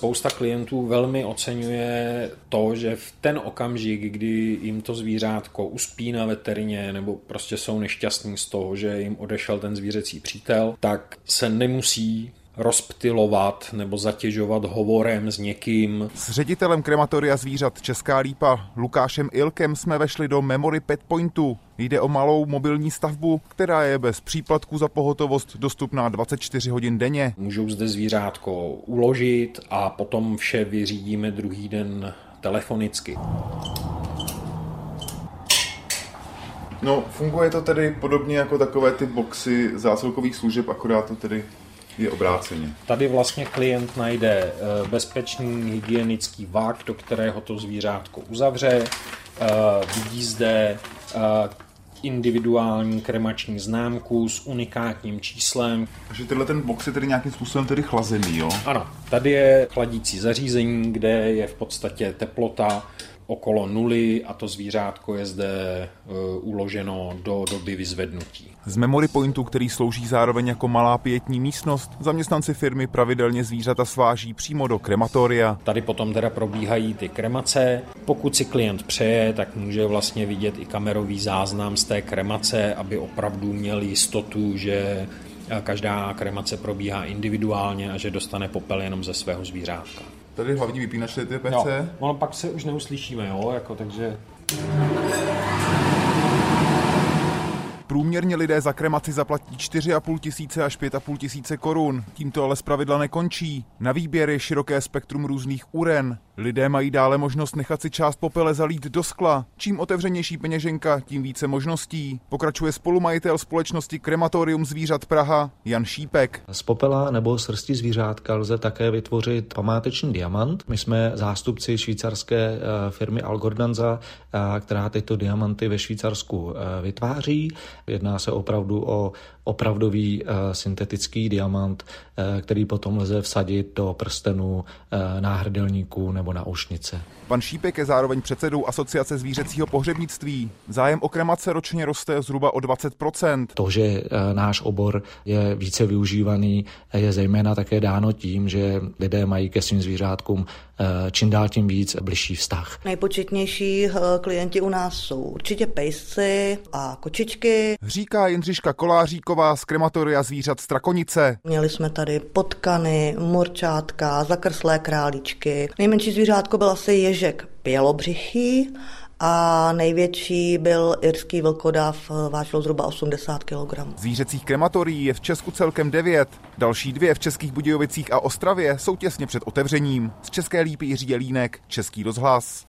spousta klientů velmi oceňuje to, že v ten okamžik, kdy jim to zvířátko uspí na veterině nebo prostě jsou nešťastní z toho, že jim odešel ten zvířecí přítel, tak se nemusí rozptilovat nebo zatěžovat hovorem s někým. S ředitelem krematoria zvířat Česká lípa Lukášem Ilkem jsme vešli do Memory Pet Pointu. Jde o malou mobilní stavbu, která je bez příplatků za pohotovost dostupná 24 hodin denně. Můžou zde zvířátko uložit a potom vše vyřídíme druhý den telefonicky. No, funguje to tedy podobně jako takové ty boxy zásilkových služeb, akorát to tedy je obráceně. Tady vlastně klient najde eh, bezpečný hygienický vák, do kterého to zvířátko uzavře. Eh, vidí zde eh, individuální kremační známku s unikátním číslem. Takže tenhle ten box je tedy nějakým způsobem tedy chlazený, jo? Ano, tady je chladící zařízení, kde je v podstatě teplota okolo nuly a to zvířátko je zde uh, uloženo do doby vyzvednutí. Z memory pointu, který slouží zároveň jako malá pětní místnost, zaměstnanci firmy pravidelně zvířata sváží přímo do krematoria. Tady potom teda probíhají ty kremace. Pokud si klient přeje, tak může vlastně vidět i kamerový záznam z té kremace, aby opravdu měl jistotu, že každá kremace probíhá individuálně a že dostane popel jenom ze svého zvířátka. Tady hlavní vypínač je PC. Jo, ono pak se už neuslyšíme, jo, jako, takže... Průměrně lidé za kremaci zaplatí 4,5 tisíce až 5,5 tisíce korun. Tím to ale zpravidla nekončí. Na výběr je široké spektrum různých uren. Lidé mají dále možnost nechat si část popele zalít do skla. Čím otevřenější peněženka, tím více možností. Pokračuje spolumajitel společnosti Krematorium zvířat Praha Jan Šípek. Z popela nebo srsti zvířátka lze také vytvořit památečný diamant. My jsme zástupci švýcarské eh, firmy Algordanza, eh, která tyto diamanty ve Švýcarsku eh, vytváří. Jedná se opravdu o opravdový syntetický diamant, který potom lze vsadit do prstenu, náhrdelníků nebo na ušnice. Pan Šípek je zároveň předsedou Asociace zvířecího pohřebnictví. Zájem o kremace ročně roste zhruba o 20%. To, že náš obor je více využívaný, je zejména také dáno tím, že lidé mají ke svým zvířátkům čím dál tím víc bližší vztah. Nejpočetnější klienti u nás jsou určitě pejsci a kočičky. Říká Jindřiška Koláříková z krematoria zvířat Strakonice. Měli jsme tady potkany, morčátka, zakrslé králíčky. Nejmenší zvířátko byl asi ježek pělobřichý a největší byl irský vlkodav, vážil zhruba 80 kg. Zvířecích krematorií je v Česku celkem devět. Další dvě v Českých Budějovicích a Ostravě jsou těsně před otevřením. Z České lípy Jiří Jelínek, Český rozhlas.